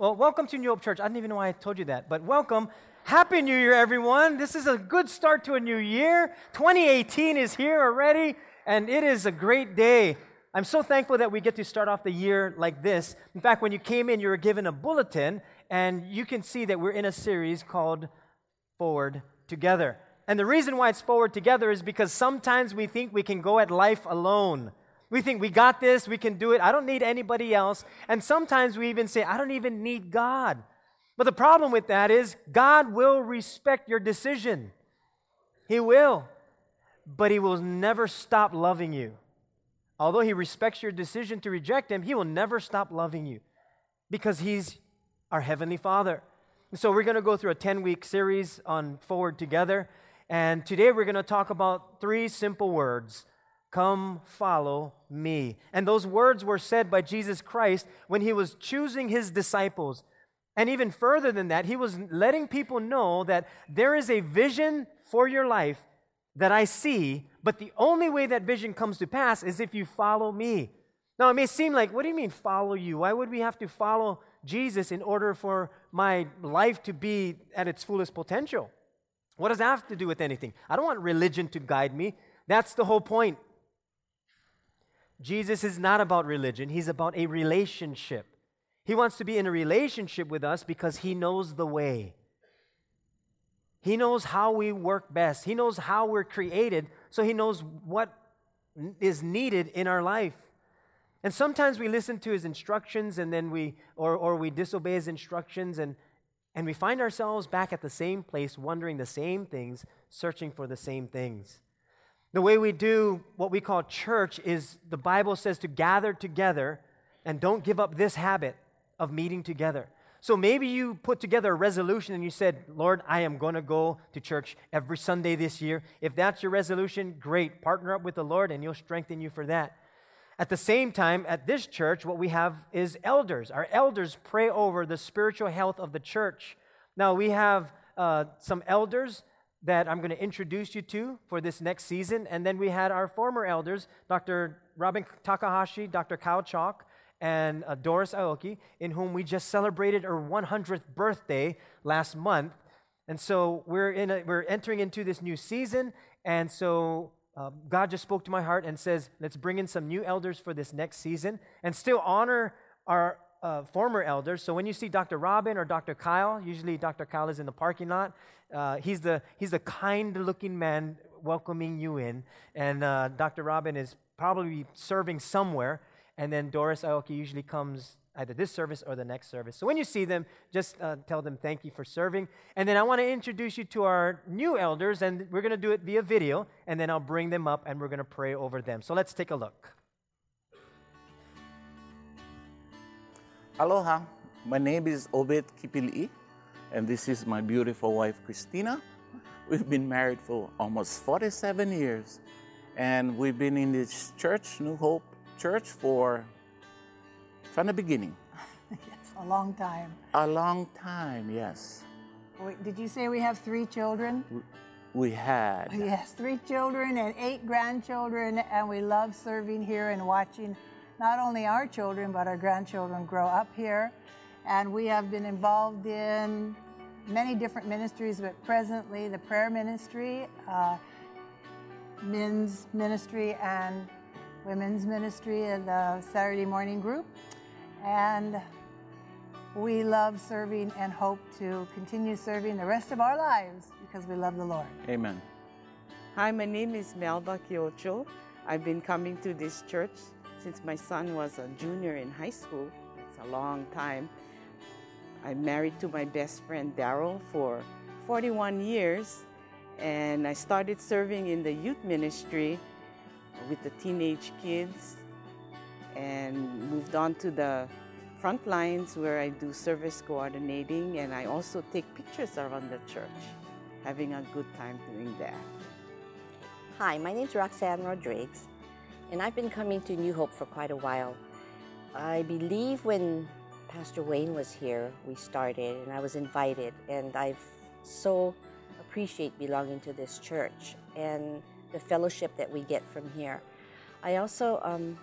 Well, welcome to New Hope Church. I didn't even know why I told you that, but welcome. Happy New Year, everyone. This is a good start to a new year. 2018 is here already, and it is a great day. I'm so thankful that we get to start off the year like this. In fact, when you came in, you were given a bulletin, and you can see that we're in a series called Forward Together. And the reason why it's Forward Together is because sometimes we think we can go at life alone. We think we got this, we can do it, I don't need anybody else. And sometimes we even say, I don't even need God. But the problem with that is God will respect your decision. He will. But He will never stop loving you. Although He respects your decision to reject Him, He will never stop loving you because He's our Heavenly Father. so we're going to go through a 10 week series on Forward Together. And today we're going to talk about three simple words Come follow me. And those words were said by Jesus Christ when he was choosing his disciples. And even further than that, he was letting people know that there is a vision for your life that I see, but the only way that vision comes to pass is if you follow me. Now, it may seem like, what do you mean follow you? Why would we have to follow Jesus in order for my life to be at its fullest potential? What does that have to do with anything? I don't want religion to guide me. That's the whole point. Jesus is not about religion, he's about a relationship. He wants to be in a relationship with us because he knows the way. He knows how we work best. He knows how we're created, so he knows what is needed in our life. And sometimes we listen to his instructions and then we or, or we disobey his instructions and and we find ourselves back at the same place wondering the same things, searching for the same things. The way we do what we call church is the Bible says to gather together and don't give up this habit of meeting together. So maybe you put together a resolution and you said, Lord, I am going to go to church every Sunday this year. If that's your resolution, great. Partner up with the Lord and He'll strengthen you for that. At the same time, at this church, what we have is elders. Our elders pray over the spiritual health of the church. Now, we have uh, some elders that I'm going to introduce you to for this next season. And then we had our former elders, Dr. Robin Takahashi, Dr. Kyle Chalk, and uh, Doris Aoki, in whom we just celebrated her 100th birthday last month. And so we're, in a, we're entering into this new season. And so uh, God just spoke to my heart and says, let's bring in some new elders for this next season and still honor our uh, former elders. So when you see Dr. Robin or Dr. Kyle, usually Dr. Kyle is in the parking lot. Uh, he's the he's the kind-looking man welcoming you in, and uh, Dr. Robin is probably serving somewhere. And then Doris Aoki usually comes either this service or the next service. So when you see them, just uh, tell them thank you for serving. And then I want to introduce you to our new elders, and we're going to do it via video, and then I'll bring them up and we're going to pray over them. So let's take a look. Aloha, my name is Obed Kipili, and this is my beautiful wife, Christina. We've been married for almost 47 years, and we've been in this church, New Hope Church, for from the beginning. yes, a long time. A long time, yes. Wait, did you say we have three children? We had. Yes, three children and eight grandchildren, and we love serving here and watching not only our children, but our grandchildren grow up here. And we have been involved in many different ministries, but presently the prayer ministry, uh, men's ministry, and women's ministry in the Saturday morning group. And we love serving and hope to continue serving the rest of our lives because we love the Lord. Amen. Hi, my name is Melba Kiocho. I've been coming to this church since my son was a junior in high school. It's a long time. I'm married to my best friend Daryl for 41 years, and I started serving in the youth ministry with the teenage kids and moved on to the front lines where I do service coordinating and I also take pictures around the church, having a good time doing that. Hi, my name is Roxanne Rodriguez and I've been coming to New Hope for quite a while. I believe when Pastor Wayne was here, we started, and I was invited, and I've so appreciate belonging to this church and the fellowship that we get from here. I also, um,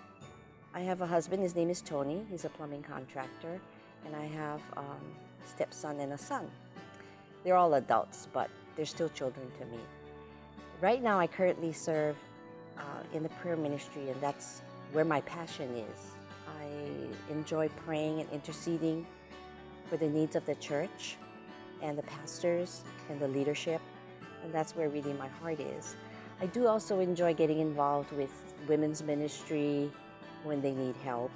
I have a husband. His name is Tony. He's a plumbing contractor, and I have um, stepson and a son. They're all adults, but they're still children to me. Right now, I currently serve uh, in the prayer ministry, and that's where my passion is. I enjoy praying and interceding for the needs of the church and the pastors and the leadership, and that's where really my heart is. I do also enjoy getting involved with women's ministry when they need help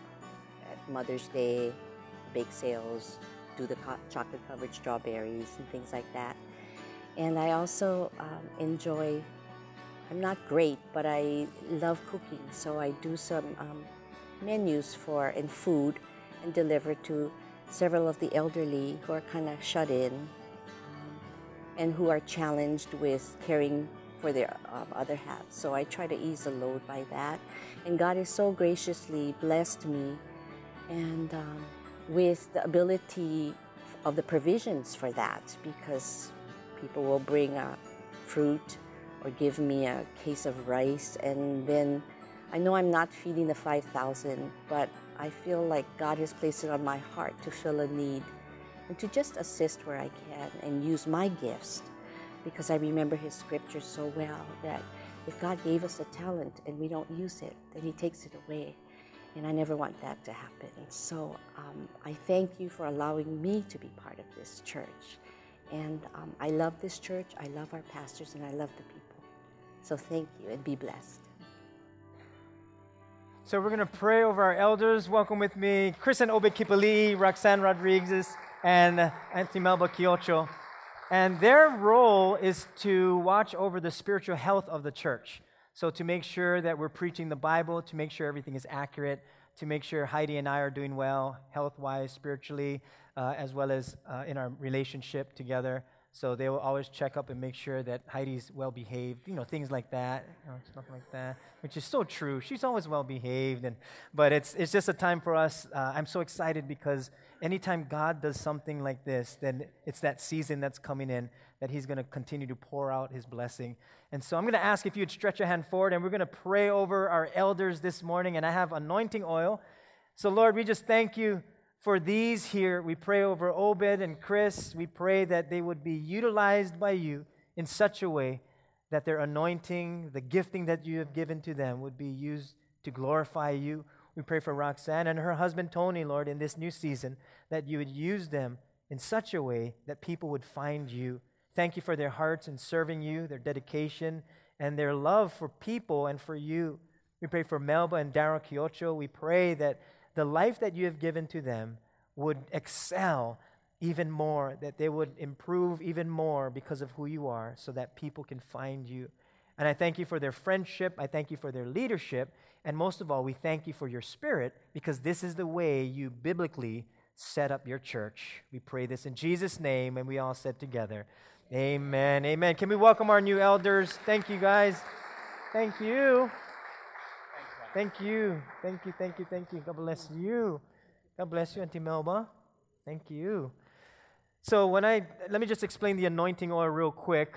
at Mother's Day, bake sales, do the chocolate covered strawberries and things like that. And I also um, enjoy, I'm not great, but I love cooking. So I do some um, menus for and food and deliver to several of the elderly who are kind of shut in um, and who are challenged with caring for their um, other half. So I try to ease the load by that. And God has so graciously blessed me and um, with the ability of the provisions for that because people will bring a fruit or give me a case of rice and then I know I'm not feeding the 5,000, but I feel like God has placed it on my heart to fill a need and to just assist where I can and use my gifts because I remember his scripture so well that if God gave us a talent and we don't use it, then he takes it away. And I never want that to happen. So um, I thank you for allowing me to be part of this church. And um, I love this church, I love our pastors, and I love the people. So thank you and be blessed. So we're going to pray over our elders. Welcome with me, Chris and Obed Kipali, Roxanne Rodriguez, and Auntie Melba Kiocho. And their role is to watch over the spiritual health of the church. So, to make sure that we're preaching the Bible, to make sure everything is accurate, to make sure Heidi and I are doing well, health wise, spiritually, uh, as well as uh, in our relationship together. So they will always check up and make sure that Heidi's well behaved, you know, things like that, you know, stuff like that, which is so true. She's always well behaved, and but it's it's just a time for us. Uh, I'm so excited because anytime God does something like this, then it's that season that's coming in that He's going to continue to pour out His blessing. And so I'm going to ask if you'd stretch your hand forward, and we're going to pray over our elders this morning. And I have anointing oil. So Lord, we just thank you for these here. We pray over Obed and Chris. We pray that they would be utilized by you in such a way that their anointing, the gifting that you have given to them, would be used to glorify you. We pray for Roxanne and her husband Tony, Lord, in this new season, that you would use them in such a way that people would find you. Thank you for their hearts in serving you, their dedication, and their love for people and for you. We pray for Melba and Daryl Kiocho. We pray that the life that you have given to them would excel even more, that they would improve even more because of who you are, so that people can find you. And I thank you for their friendship. I thank you for their leadership. And most of all, we thank you for your spirit because this is the way you biblically set up your church. We pray this in Jesus' name, and we all said together, Amen. Amen. Can we welcome our new elders? Thank you, guys. Thank you. Thank you. Thank you. Thank you. Thank you. God bless you. God bless you, Auntie Melba. Thank you. So, when I let me just explain the anointing oil real quick.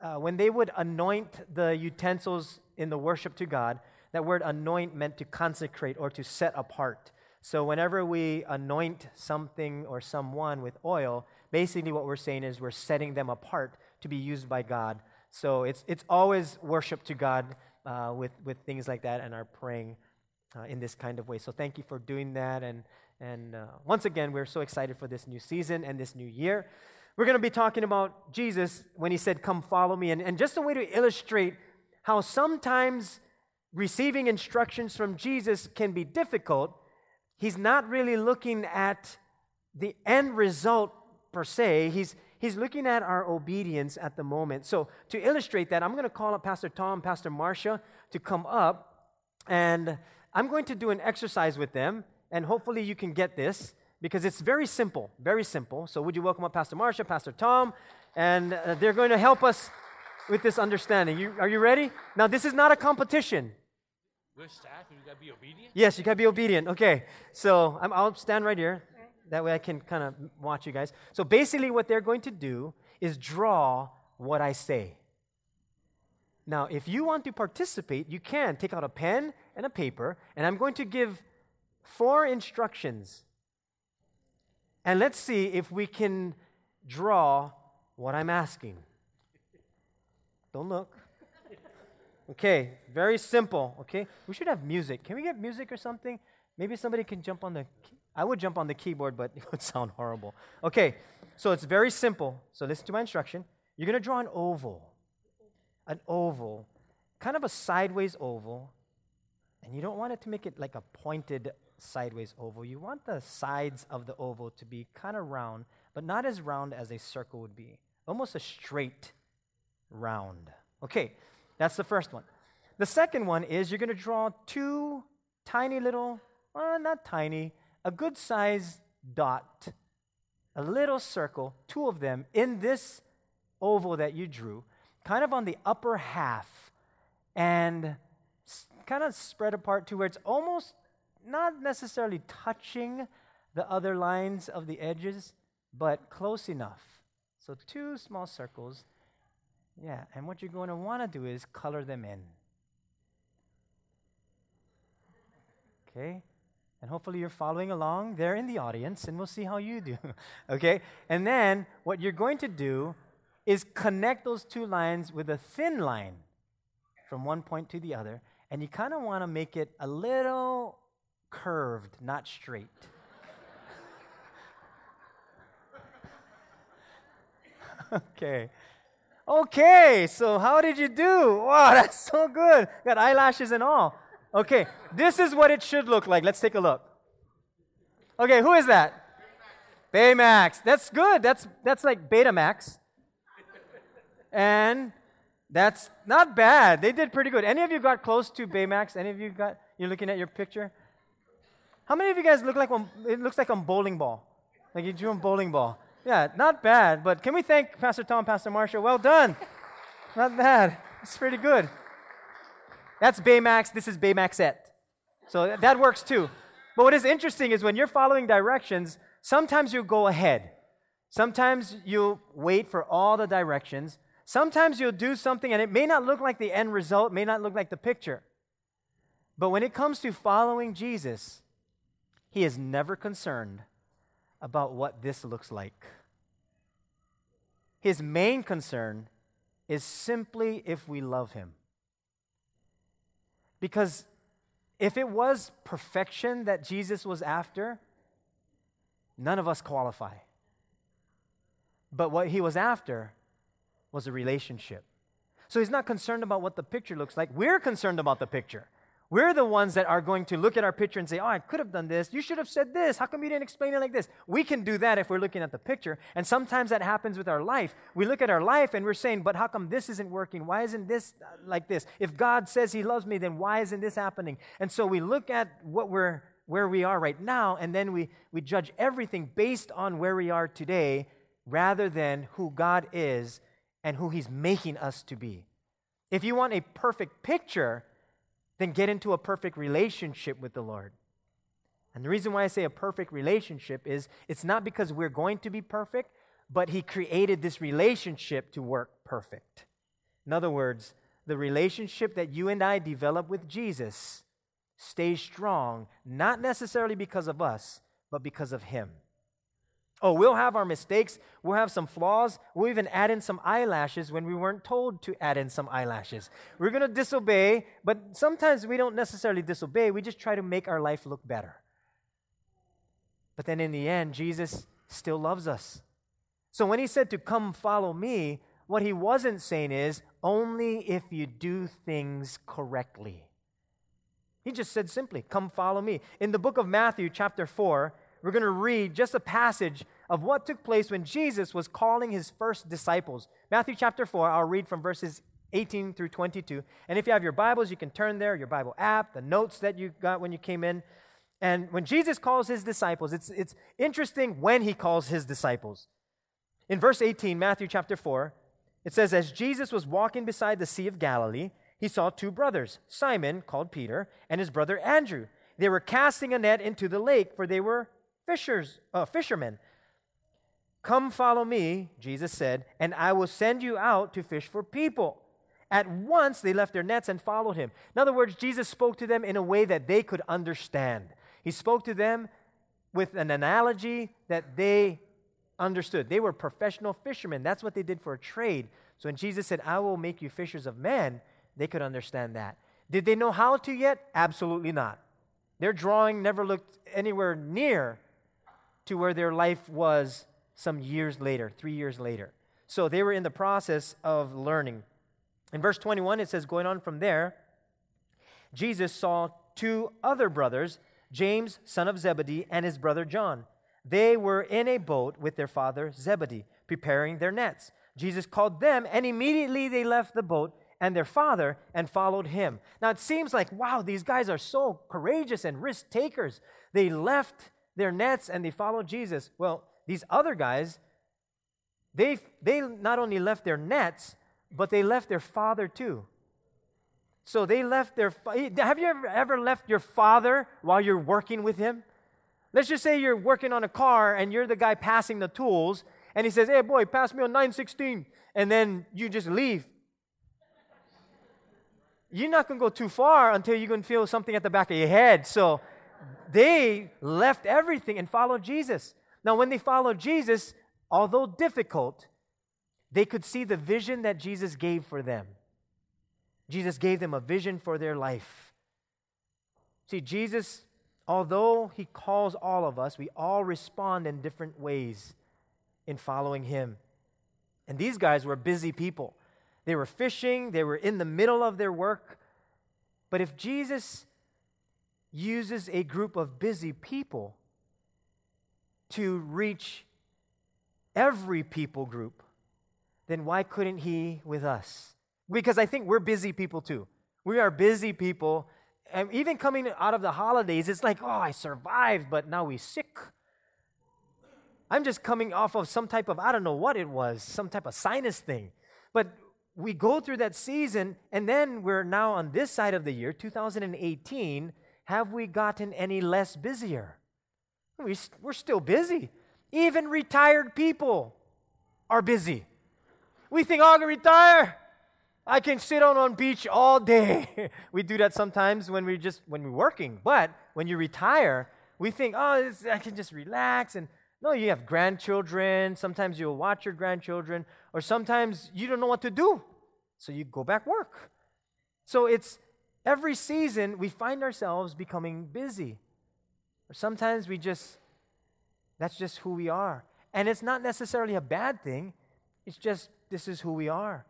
Uh, when they would anoint the utensils in the worship to God, that word anoint meant to consecrate or to set apart. So, whenever we anoint something or someone with oil, basically what we're saying is we're setting them apart to be used by God. So, it's, it's always worship to God uh, with, with things like that and are praying uh, in this kind of way. So thank you for doing that. And, and uh, once again, we're so excited for this new season and this new year. We're going to be talking about Jesus when he said, Come follow me. And, and just a way to illustrate how sometimes receiving instructions from Jesus can be difficult, he's not really looking at the end result per se. He's, He's looking at our obedience at the moment. So, to illustrate that, I'm going to call up Pastor Tom, Pastor Marcia to come up, and I'm going to do an exercise with them, and hopefully you can get this because it's very simple, very simple. So, would you welcome up Pastor Marcia, Pastor Tom, and uh, they're going to help us with this understanding. You, are you ready? Now, this is not a competition. We're staff, and you gotta be obedient. Yes, you gotta be obedient. Okay, so i will stand right here. That way I can kind of watch you guys. So basically, what they're going to do is draw what I say. Now, if you want to participate, you can take out a pen and a paper, and I'm going to give four instructions. And let's see if we can draw what I'm asking. Don't look. Okay, very simple. Okay, we should have music. Can we get music or something? Maybe somebody can jump on the. I would jump on the keyboard, but it would sound horrible. Okay, so it's very simple. So listen to my instruction. You're going to draw an oval, an oval, kind of a sideways oval, and you don't want it to make it like a pointed sideways oval. You want the sides of the oval to be kind of round, but not as round as a circle would be. Almost a straight round. Okay, that's the first one. The second one is you're going to draw two tiny little, well, not tiny, a good sized dot, a little circle, two of them in this oval that you drew, kind of on the upper half, and kind of spread apart to where it's almost not necessarily touching the other lines of the edges, but close enough. So, two small circles. Yeah, and what you're going to want to do is color them in. Okay? And hopefully you're following along there in the audience, and we'll see how you do. okay? And then what you're going to do is connect those two lines with a thin line from one point to the other, and you kind of want to make it a little curved, not straight. okay. Okay, so how did you do? Wow, that's so good. Got eyelashes and all. Okay, this is what it should look like. Let's take a look. Okay, who is that? Baymax. That's good. That's that's like Betamax. And that's not bad. They did pretty good. Any of you got close to Baymax? Any of you got you're looking at your picture? How many of you guys look like um, it looks like a bowling ball? Like you drew a bowling ball. Yeah, not bad. But can we thank Pastor Tom, Pastor Marshall? Well done. not bad. It's pretty good. That's Baymax. This is Baymaxette. So that works too. But what is interesting is when you're following directions, sometimes you go ahead. Sometimes you wait for all the directions. Sometimes you'll do something and it may not look like the end result, may not look like the picture. But when it comes to following Jesus, he is never concerned about what this looks like. His main concern is simply if we love him. Because if it was perfection that Jesus was after, none of us qualify. But what he was after was a relationship. So he's not concerned about what the picture looks like. We're concerned about the picture. We're the ones that are going to look at our picture and say, Oh, I could have done this. You should have said this. How come you didn't explain it like this? We can do that if we're looking at the picture. And sometimes that happens with our life. We look at our life and we're saying, But how come this isn't working? Why isn't this uh, like this? If God says He loves me, then why isn't this happening? And so we look at what we're where we are right now, and then we, we judge everything based on where we are today rather than who God is and who He's making us to be. If you want a perfect picture, then get into a perfect relationship with the Lord. And the reason why I say a perfect relationship is it's not because we're going to be perfect, but He created this relationship to work perfect. In other words, the relationship that you and I develop with Jesus stays strong, not necessarily because of us, but because of Him. Oh, we'll have our mistakes. We'll have some flaws. We'll even add in some eyelashes when we weren't told to add in some eyelashes. We're going to disobey, but sometimes we don't necessarily disobey. We just try to make our life look better. But then in the end, Jesus still loves us. So when he said to come follow me, what he wasn't saying is only if you do things correctly. He just said simply, come follow me. In the book of Matthew, chapter 4, we're going to read just a passage of what took place when Jesus was calling his first disciples. Matthew chapter 4, I'll read from verses 18 through 22. And if you have your Bibles, you can turn there, your Bible app, the notes that you got when you came in. And when Jesus calls his disciples, it's, it's interesting when he calls his disciples. In verse 18, Matthew chapter 4, it says, As Jesus was walking beside the Sea of Galilee, he saw two brothers, Simon, called Peter, and his brother Andrew. They were casting a net into the lake, for they were fishers, uh, fishermen. Come follow me, Jesus said, and I will send you out to fish for people. At once they left their nets and followed him. In other words, Jesus spoke to them in a way that they could understand. He spoke to them with an analogy that they understood. They were professional fishermen. That's what they did for a trade. So when Jesus said, I will make you fishers of men, they could understand that. Did they know how to yet? Absolutely not. Their drawing never looked anywhere near to where their life was some years later, three years later. So they were in the process of learning. In verse 21, it says, going on from there, Jesus saw two other brothers, James, son of Zebedee, and his brother John. They were in a boat with their father Zebedee, preparing their nets. Jesus called them, and immediately they left the boat and their father and followed him. Now it seems like, wow, these guys are so courageous and risk takers. They left their nets and they followed Jesus. Well, these other guys, they, they not only left their nets, but they left their father too. So they left their. Have you ever, ever left your father while you're working with him? Let's just say you're working on a car and you're the guy passing the tools, and he says, Hey, boy, pass me on 916. And then you just leave. You're not going to go too far until you're to feel something at the back of your head. So they left everything and followed Jesus. Now, when they followed Jesus, although difficult, they could see the vision that Jesus gave for them. Jesus gave them a vision for their life. See, Jesus, although he calls all of us, we all respond in different ways in following him. And these guys were busy people. They were fishing, they were in the middle of their work. But if Jesus uses a group of busy people to reach every people group, then why couldn't he with us? Because I think we're busy people too. We are busy people. And even coming out of the holidays, it's like, oh, I survived, but now we're sick. I'm just coming off of some type of, I don't know what it was, some type of sinus thing. But we go through that season, and then we're now on this side of the year, 2018. Have we gotten any less busier? We, we're still busy. Even retired people are busy. We think, oh, I can retire. I can sit on on beach all day. we do that sometimes when we just when we're working. But when you retire, we think, oh, I can just relax. And no, you have grandchildren. Sometimes you'll watch your grandchildren, or sometimes you don't know what to do, so you go back work. So it's every season we find ourselves becoming busy, or sometimes we just that's just who we are, and it's not necessarily a bad thing. It's just this is who we are.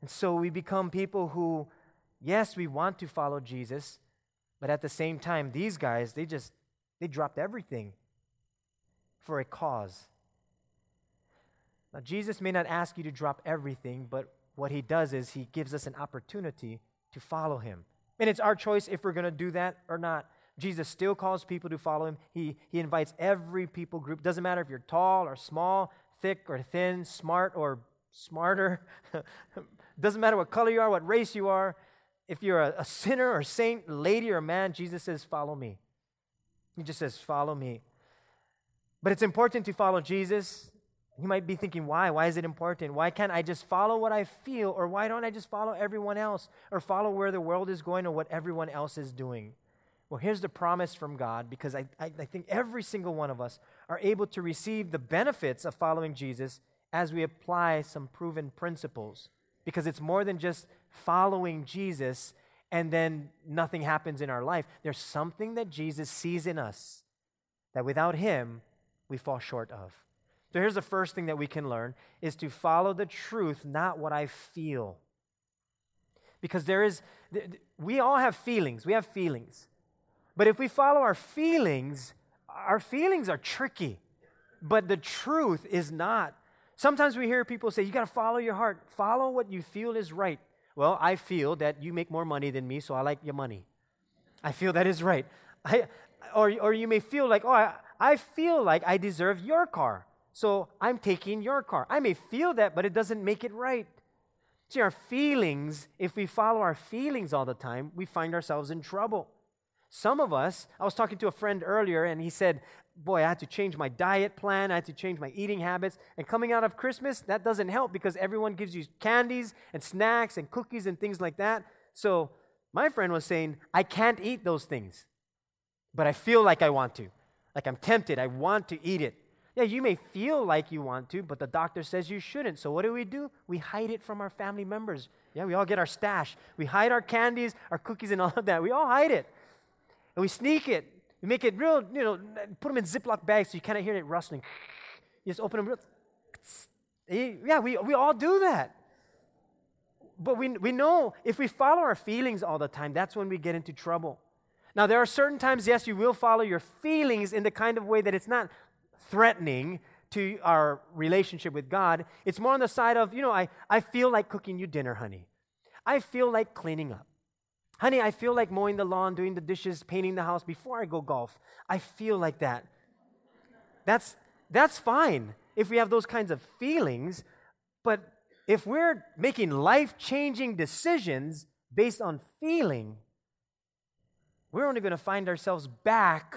And so we become people who, yes, we want to follow Jesus, but at the same time, these guys, they just, they dropped everything for a cause. Now, Jesus may not ask you to drop everything, but what he does is he gives us an opportunity to follow him. And it's our choice if we're going to do that or not. Jesus still calls people to follow him. He, he invites every people group. Doesn't matter if you're tall or small, thick or thin, smart or smarter, Doesn't matter what color you are, what race you are. If you're a, a sinner or saint, lady or man, Jesus says, Follow me. He just says, Follow me. But it's important to follow Jesus. You might be thinking, why? Why is it important? Why can't I just follow what I feel? Or why don't I just follow everyone else? Or follow where the world is going or what everyone else is doing? Well, here's the promise from God because I, I, I think every single one of us are able to receive the benefits of following Jesus as we apply some proven principles because it's more than just following Jesus and then nothing happens in our life. There's something that Jesus sees in us that without him we fall short of. So here's the first thing that we can learn is to follow the truth, not what I feel. Because there is we all have feelings. We have feelings. But if we follow our feelings, our feelings are tricky. But the truth is not. Sometimes we hear people say, you got to follow your heart, follow what you feel is right. Well, I feel that you make more money than me, so I like your money. I feel that is right. I, or, or you may feel like, oh, I, I feel like I deserve your car, so I'm taking your car. I may feel that, but it doesn't make it right. See, our feelings, if we follow our feelings all the time, we find ourselves in trouble. Some of us, I was talking to a friend earlier, and he said, boy, I had to change my diet plan, I had to change my eating habits. And coming out of Christmas, that doesn't help because everyone gives you candies and snacks and cookies and things like that. So my friend was saying, I can't eat those things, but I feel like I want to. Like I'm tempted, I want to eat it. Yeah, you may feel like you want to, but the doctor says you shouldn't. So what do we do? We hide it from our family members. Yeah, we all get our stash. We hide our candies, our cookies, and all of that. We all hide it. And we sneak it. We make it real, you know, put them in Ziploc bags so you cannot hear it rustling. You just open them real. Eh, yeah, we, we all do that. But we, we know if we follow our feelings all the time, that's when we get into trouble. Now, there are certain times, yes, you will follow your feelings in the kind of way that it's not threatening to our relationship with God. It's more on the side of, you know, I, I feel like cooking you dinner, honey. I feel like cleaning up. Honey, I feel like mowing the lawn, doing the dishes, painting the house before I go golf. I feel like that. That's, that's fine if we have those kinds of feelings, but if we're making life changing decisions based on feeling, we're only going to find ourselves back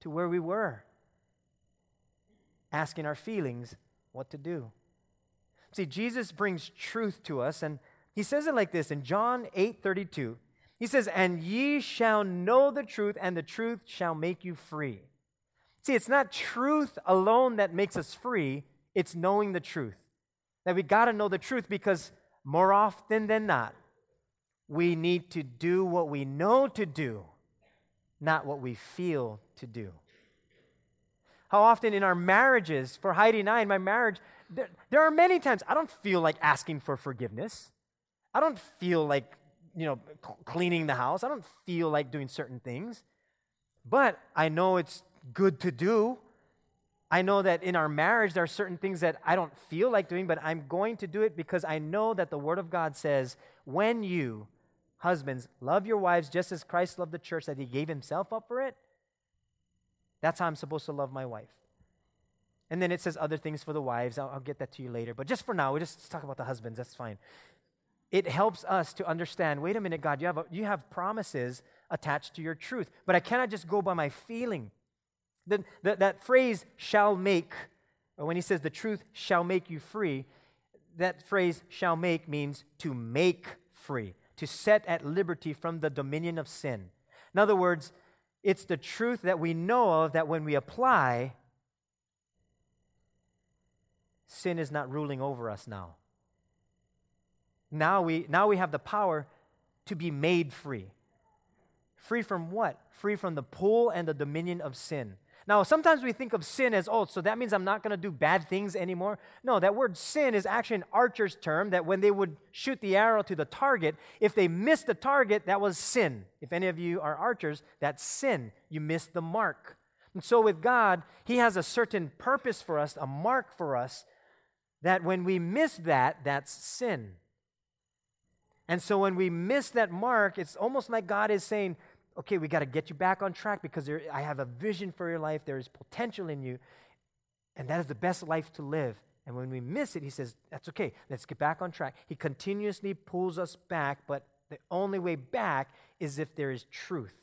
to where we were, asking our feelings what to do. See, Jesus brings truth to us, and he says it like this in John 8 32. He says, And ye shall know the truth, and the truth shall make you free. See, it's not truth alone that makes us free, it's knowing the truth. That we got to know the truth because more often than not, we need to do what we know to do, not what we feel to do. How often in our marriages, for Heidi and I, in my marriage, there, there are many times I don't feel like asking for forgiveness. I don't feel like, you know, cleaning the house. I don't feel like doing certain things. But I know it's good to do I know that in our marriage, there are certain things that I don't feel like doing, but I'm going to do it because I know that the Word of God says, when you, husbands, love your wives just as Christ loved the church, that He gave Himself up for it, that's how I'm supposed to love my wife. And then it says other things for the wives. I'll, I'll get that to you later. But just for now, we just talk about the husbands. That's fine. It helps us to understand wait a minute, God, you have, a, you have promises attached to your truth. But I cannot just go by my feeling. The, the, that phrase, shall make, when he says the truth shall make you free, that phrase, shall make, means to make free, to set at liberty from the dominion of sin. In other words, it's the truth that we know of that when we apply, sin is not ruling over us now. Now we, now we have the power to be made free. Free from what? Free from the pull and the dominion of sin. Now, sometimes we think of sin as, oh, so that means I'm not going to do bad things anymore. No, that word sin is actually an archer's term that when they would shoot the arrow to the target, if they missed the target, that was sin. If any of you are archers, that's sin. You missed the mark. And so with God, He has a certain purpose for us, a mark for us, that when we miss that, that's sin. And so when we miss that mark, it's almost like God is saying, okay, we got to get you back on track because there, I have a vision for your life. There is potential in you, and that is the best life to live. And when we miss it, he says, that's okay, let's get back on track. He continuously pulls us back, but the only way back is if there is truth,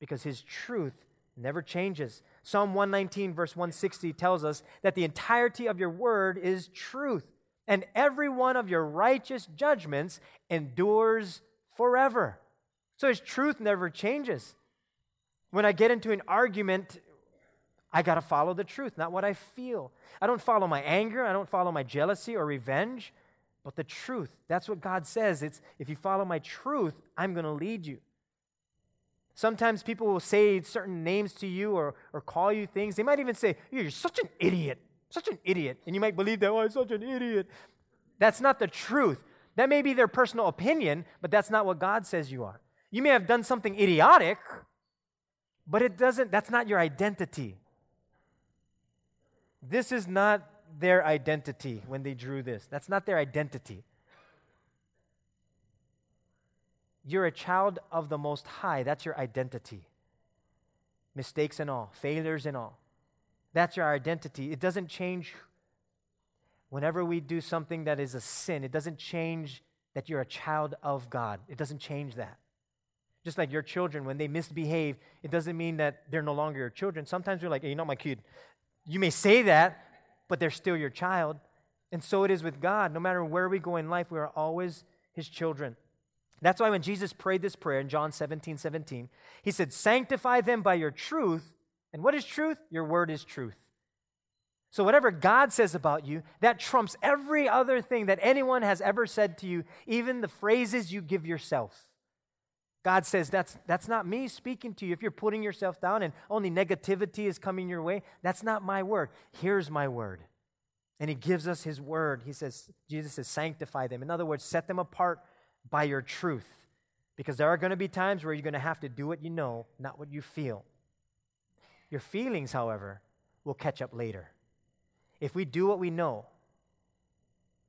because his truth never changes. Psalm 119, verse 160 tells us that the entirety of your word is truth, and every one of your righteous judgments endures forever. So his truth never changes. When I get into an argument, I got to follow the truth, not what I feel. I don't follow my anger, I don't follow my jealousy or revenge, but the truth. That's what God says. It's if you follow my truth, I'm going to lead you. Sometimes people will say certain names to you or, or call you things. They might even say, You're such an idiot, such an idiot. And you might believe that, oh, I'm such an idiot. That's not the truth. That may be their personal opinion, but that's not what God says you are. You may have done something idiotic, but it doesn't, that's not your identity. This is not their identity when they drew this. That's not their identity. You're a child of the Most High. That's your identity. Mistakes and all, failures and all. That's your identity. It doesn't change whenever we do something that is a sin. It doesn't change that you're a child of God. It doesn't change that. Just like your children, when they misbehave, it doesn't mean that they're no longer your children. Sometimes you're like, hey, you're not my kid. You may say that, but they're still your child. And so it is with God. No matter where we go in life, we are always his children. That's why when Jesus prayed this prayer in John 17 17, he said, Sanctify them by your truth. And what is truth? Your word is truth. So, whatever God says about you, that trumps every other thing that anyone has ever said to you, even the phrases you give yourself. God says, that's, that's not me speaking to you. If you're putting yourself down and only negativity is coming your way, that's not my word. Here's my word. And He gives us His word. He says, Jesus says, sanctify them. In other words, set them apart by your truth. Because there are going to be times where you're going to have to do what you know, not what you feel. Your feelings, however, will catch up later. If we do what we know,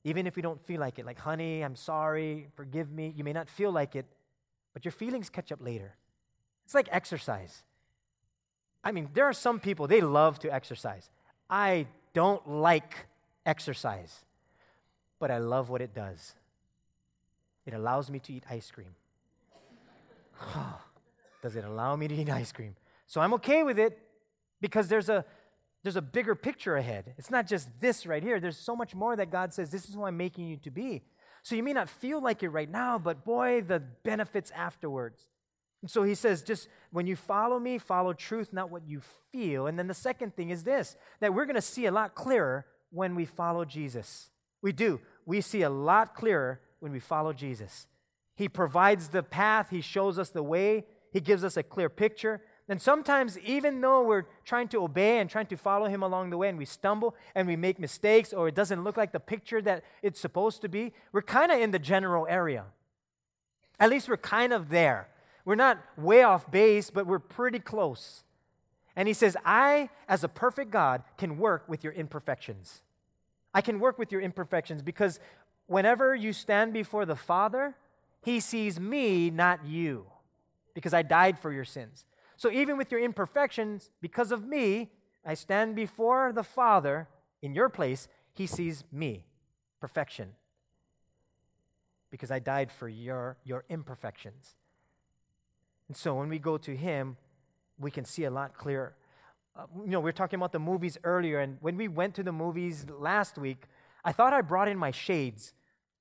even if we don't feel like it, like, honey, I'm sorry, forgive me, you may not feel like it, but your feelings catch up later. It's like exercise. I mean, there are some people, they love to exercise. I don't like exercise, but I love what it does. It allows me to eat ice cream. does it allow me to eat ice cream? So I'm okay with it because there's a there's a bigger picture ahead. It's not just this right here. There's so much more that God says, this is who I'm making you to be. So you may not feel like it right now, but boy, the benefits afterwards. And so he says, just when you follow me, follow truth, not what you feel. And then the second thing is this that we're going to see a lot clearer when we follow Jesus. We do. We see a lot clearer when we follow Jesus. He provides the path, He shows us the way, He gives us a clear picture. And sometimes, even though we're trying to obey and trying to follow Him along the way, and we stumble and we make mistakes, or it doesn't look like the picture that it's supposed to be, we're kind of in the general area. At least we're kind of there. We're not way off base, but we're pretty close. And He says, I, as a perfect God, can work with your imperfections. I can work with your imperfections because whenever you stand before the Father, He sees me, not you, because I died for your sins. So even with your imperfections, because of me, I stand before the Father in your place. He sees me, perfection, because I died for your, your imperfections. And so when we go to Him, we can see a lot clearer. Uh, you know, we were talking about the movies earlier, and when we went to the movies last week, I thought I brought in my shades.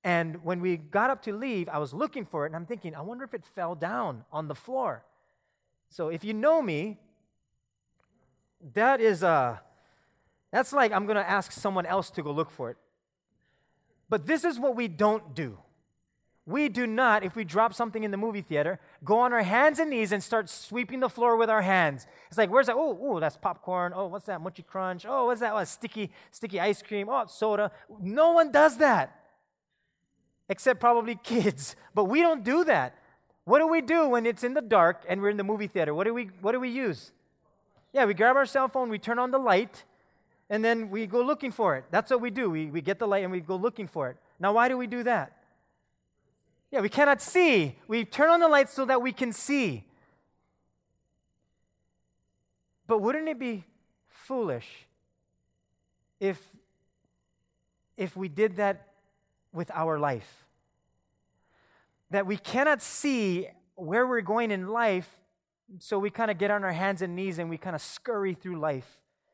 And when we got up to leave, I was looking for it, and I'm thinking, I wonder if it fell down on the floor. So if you know me, that is a uh, that's like I'm going to ask someone else to go look for it. But this is what we don't do. We do not, if we drop something in the movie theater, go on our hands and knees and start sweeping the floor with our hands. It's like, where's that? Oh, oh, that's popcorn. Oh, what's that? Mochi crunch. Oh, what's that? Oh, sticky, sticky ice cream. Oh, soda. No one does that. Except probably kids. But we don't do that. What do we do when it's in the dark and we're in the movie theater? What do we, what do we use? Yeah, we grab our cell phone, we turn on the light, and then we go looking for it. That's what we do. We, we get the light and we go looking for it. Now, why do we do that? Yeah, we cannot see. We turn on the light so that we can see. But wouldn't it be foolish if, if we did that with our life? That we cannot see where we're going in life, so we kind of get on our hands and knees and we kind of scurry through life.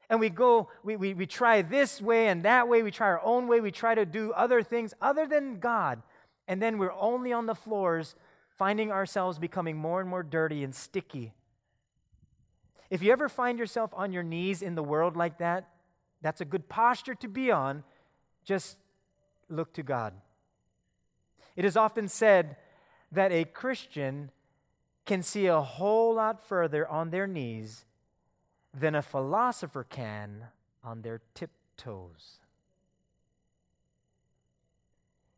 And we go, we, we, we try this way and that way, we try our own way, we try to do other things other than God. And then we're only on the floors, finding ourselves becoming more and more dirty and sticky. If you ever find yourself on your knees in the world like that, that's a good posture to be on. Just look to God. It is often said that a Christian can see a whole lot further on their knees than a philosopher can on their tiptoes.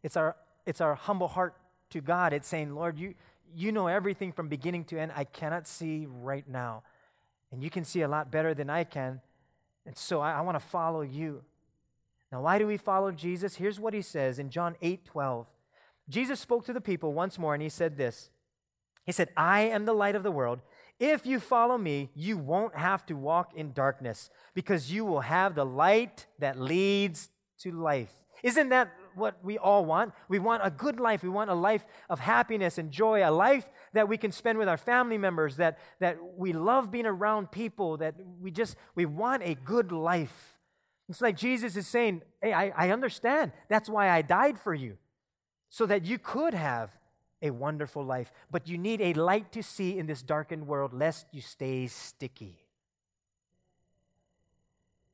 It's our, it's our humble heart to God. It's saying, Lord, you, you know everything from beginning to end. I cannot see right now. And you can see a lot better than I can. And so I, I want to follow you. Now, why do we follow Jesus? Here's what he says in John 8 12. Jesus spoke to the people once more and he said this He said, I am the light of the world. If you follow me, you won't have to walk in darkness because you will have the light that leads to life. Isn't that what we all want? We want a good life. We want a life of happiness and joy, a life that we can spend with our family members, that, that we love being around people, that we just, we want a good life. It's like Jesus is saying, Hey, I, I understand. That's why I died for you so that you could have a wonderful life. But you need a light to see in this darkened world, lest you stay sticky.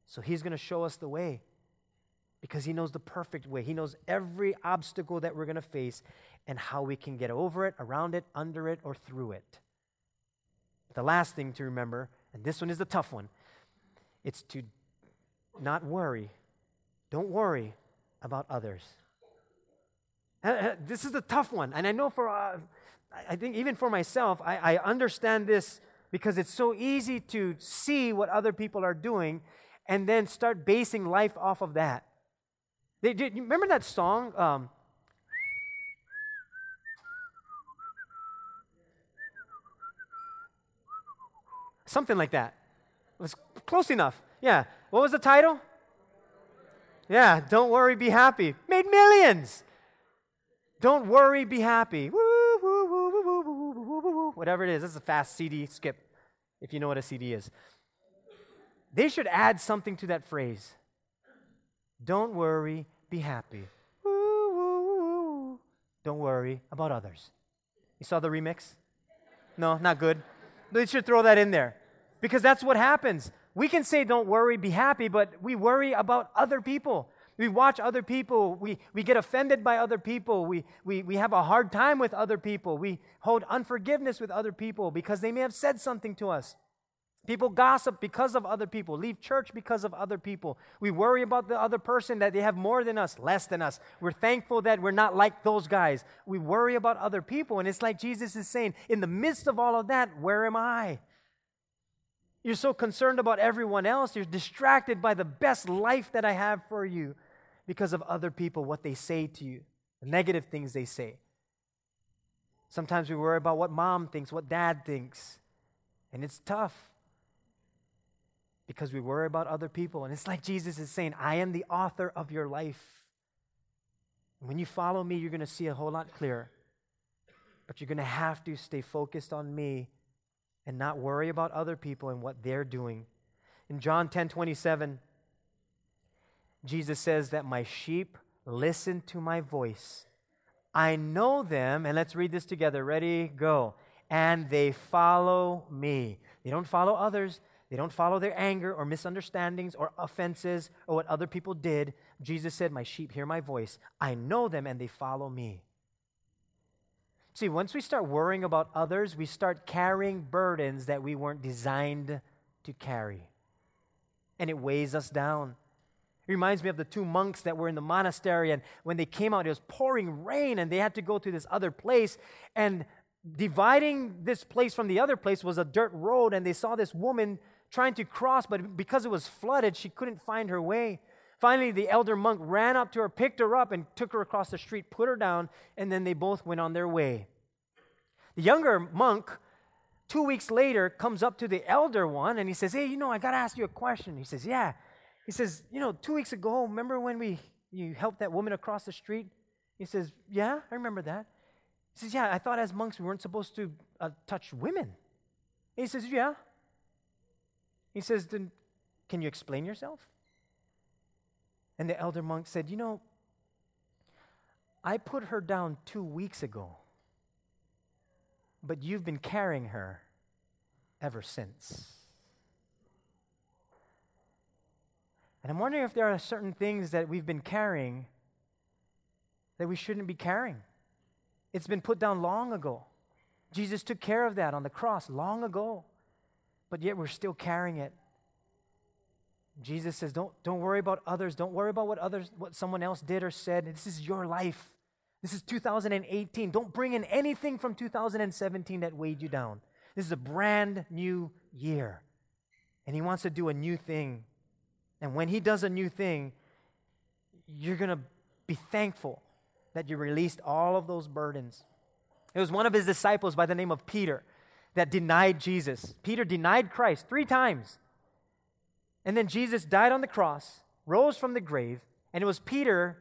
So He's going to show us the way because He knows the perfect way. He knows every obstacle that we're going to face and how we can get over it, around it, under it, or through it. The last thing to remember, and this one is the tough one, it's to not worry. Don't worry about others. Uh, uh, this is a tough one. And I know for, uh, I think even for myself, I, I understand this because it's so easy to see what other people are doing and then start basing life off of that. They, you remember that song? Um, something like that. It was close enough. Yeah. What was the title? Yeah, Don't Worry, Be Happy. Made millions. Don't worry, be happy. Whatever it is. This is a fast CD skip, if you know what a CD is. They should add something to that phrase. Don't worry, be happy. Don't worry about others. You saw the remix? No, not good. They should throw that in there because that's what happens. We can say, don't worry, be happy, but we worry about other people. We watch other people. We, we get offended by other people. We, we, we have a hard time with other people. We hold unforgiveness with other people because they may have said something to us. People gossip because of other people, leave church because of other people. We worry about the other person that they have more than us, less than us. We're thankful that we're not like those guys. We worry about other people. And it's like Jesus is saying, in the midst of all of that, where am I? You're so concerned about everyone else. You're distracted by the best life that I have for you because of other people, what they say to you, the negative things they say. Sometimes we worry about what mom thinks, what dad thinks. And it's tough because we worry about other people. And it's like Jesus is saying, I am the author of your life. When you follow me, you're going to see a whole lot clearer. But you're going to have to stay focused on me and not worry about other people and what they're doing. In John 10 27, Jesus says that my sheep listen to my voice. I know them, and let's read this together. Ready? Go. And they follow me. They don't follow others. They don't follow their anger or misunderstandings or offenses or what other people did. Jesus said, My sheep hear my voice. I know them and they follow me. See, once we start worrying about others, we start carrying burdens that we weren't designed to carry. And it weighs us down. It reminds me of the two monks that were in the monastery, and when they came out, it was pouring rain, and they had to go to this other place. And dividing this place from the other place was a dirt road, and they saw this woman trying to cross, but because it was flooded, she couldn't find her way. Finally, the elder monk ran up to her, picked her up, and took her across the street, put her down, and then they both went on their way. The younger monk, two weeks later, comes up to the elder one and he says, Hey, you know, I got to ask you a question. He says, Yeah. He says, You know, two weeks ago, remember when we you helped that woman across the street? He says, Yeah, I remember that. He says, Yeah, I thought as monks we weren't supposed to uh, touch women. And he says, Yeah. He says, Then can you explain yourself? And the elder monk said, You know, I put her down two weeks ago, but you've been carrying her ever since. And I'm wondering if there are certain things that we've been carrying that we shouldn't be carrying. It's been put down long ago. Jesus took care of that on the cross long ago, but yet we're still carrying it. Jesus says, don't, don't worry about others. Don't worry about what others, what someone else did or said. This is your life. This is 2018. Don't bring in anything from 2017 that weighed you down. This is a brand new year. And he wants to do a new thing and when He does a new thing, you're going to be thankful that you released all of those burdens. It was one of His disciples by the name of Peter that denied Jesus. Peter denied Christ three times. And then Jesus died on the cross, rose from the grave, and it was Peter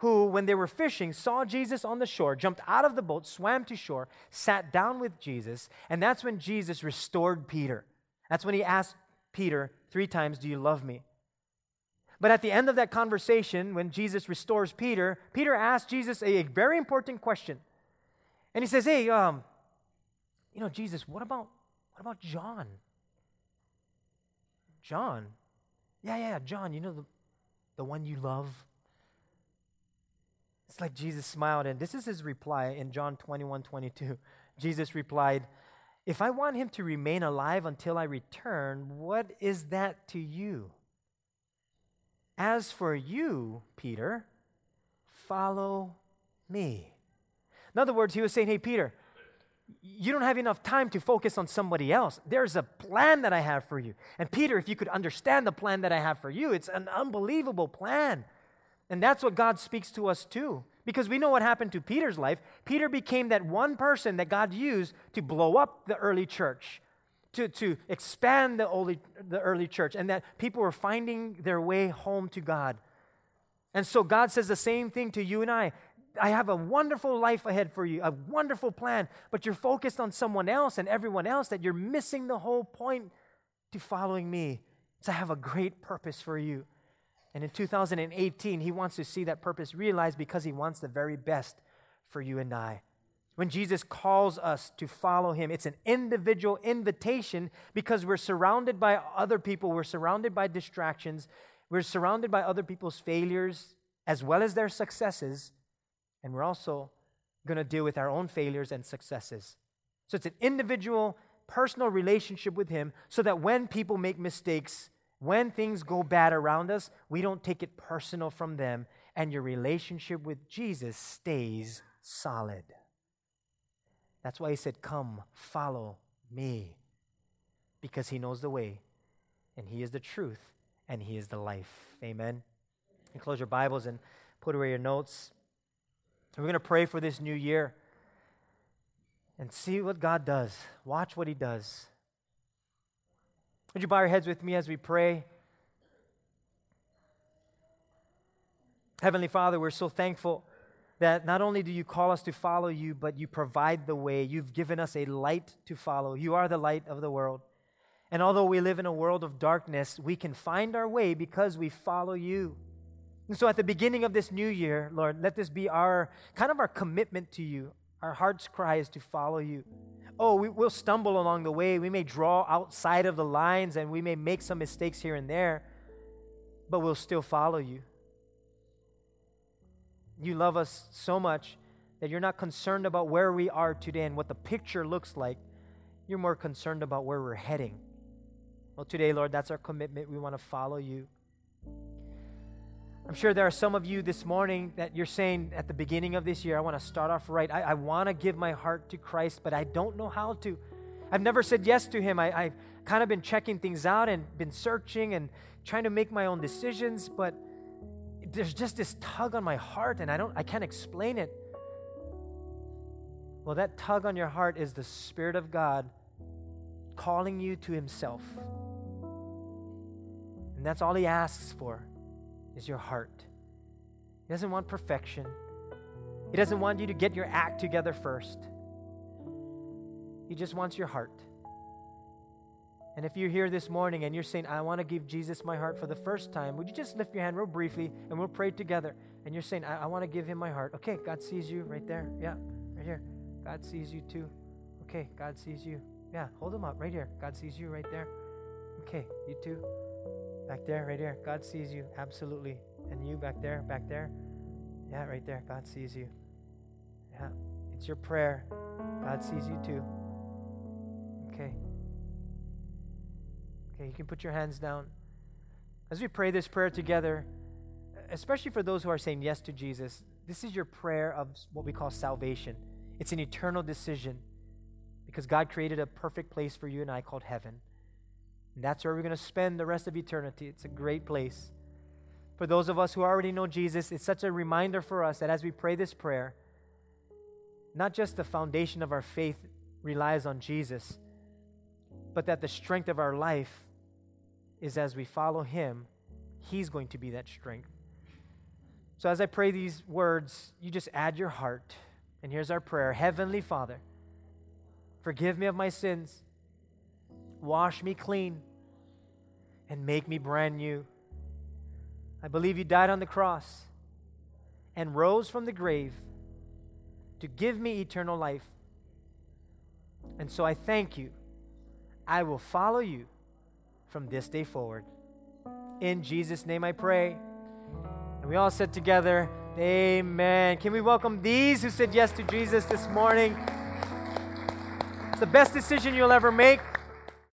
who, when they were fishing, saw Jesus on the shore, jumped out of the boat, swam to shore, sat down with Jesus, and that's when Jesus restored Peter. That's when he asked Peter three times, Do you love me? But at the end of that conversation, when Jesus restores Peter, Peter asks Jesus a, a very important question. And he says, Hey, um, you know, Jesus, what about what about John? John? Yeah, yeah, John, you know the, the one you love? It's like Jesus smiled, and this is his reply in John 21 22. Jesus replied, If I want him to remain alive until I return, what is that to you? As for you, Peter, follow me. In other words, he was saying, Hey, Peter, you don't have enough time to focus on somebody else. There's a plan that I have for you. And Peter, if you could understand the plan that I have for you, it's an unbelievable plan. And that's what God speaks to us too. Because we know what happened to Peter's life. Peter became that one person that God used to blow up the early church, to, to expand the early, the early church, and that people were finding their way home to God. And so God says the same thing to you and I. I have a wonderful life ahead for you, a wonderful plan, but you're focused on someone else and everyone else that you're missing the whole point to following me. So I have a great purpose for you. And in 2018, he wants to see that purpose realized because he wants the very best for you and I. When Jesus calls us to follow him, it's an individual invitation because we're surrounded by other people, we're surrounded by distractions, we're surrounded by other people's failures as well as their successes. And we're also going to deal with our own failures and successes. So it's an individual, personal relationship with Him so that when people make mistakes, when things go bad around us, we don't take it personal from them, and your relationship with Jesus stays solid. That's why He said, Come, follow me, because He knows the way, and He is the truth, and He is the life. Amen. And close your Bibles and put away your notes. We're going to pray for this new year and see what God does. Watch what He does. Would you bow your heads with me as we pray? Heavenly Father, we're so thankful that not only do you call us to follow you, but you provide the way. You've given us a light to follow. You are the light of the world. And although we live in a world of darkness, we can find our way because we follow you. And so at the beginning of this new year, Lord, let this be our kind of our commitment to you. Our heart's cry is to follow you. Oh, we, will stumble along the way. We may draw outside of the lines and we may make some mistakes here and there, but we'll still follow you. You love us so much that you're not concerned about where we are today and what the picture looks like. You're more concerned about where we're heading. Well, today, Lord, that's our commitment. We want to follow you. I'm sure there are some of you this morning that you're saying at the beginning of this year, I want to start off right. I, I want to give my heart to Christ, but I don't know how to. I've never said yes to Him. I, I've kind of been checking things out and been searching and trying to make my own decisions, but there's just this tug on my heart and I don't I can't explain it. Well, that tug on your heart is the Spirit of God calling you to Himself. And that's all He asks for is your heart. He doesn't want perfection. He doesn't want you to get your act together first. He just wants your heart. And if you're here this morning and you're saying, I want to give Jesus my heart for the first time, would you just lift your hand real briefly and we'll pray together? And you're saying, I, I want to give him my heart. Okay, God sees you right there. Yeah, right here. God sees you too. Okay, God sees you. Yeah, hold him up right here. God sees you right there. Okay, you too. Back there, right there. God sees you. Absolutely. And you back there, back there. Yeah, right there. God sees you. Yeah. It's your prayer. God sees you too. Okay, you can put your hands down. As we pray this prayer together, especially for those who are saying yes to Jesus, this is your prayer of what we call salvation. It's an eternal decision because God created a perfect place for you and I called heaven. And that's where we're going to spend the rest of eternity. It's a great place. For those of us who already know Jesus, it's such a reminder for us that as we pray this prayer, not just the foundation of our faith relies on Jesus, but that the strength of our life is as we follow Him, He's going to be that strength. So as I pray these words, you just add your heart. And here's our prayer Heavenly Father, forgive me of my sins wash me clean, and make me brand new. I believe you died on the cross and rose from the grave to give me eternal life. And so I thank you. I will follow you from this day forward. In Jesus' name I pray. And we all said together, Amen. Can we welcome these who said yes to Jesus this morning? It's the best decision you'll ever make.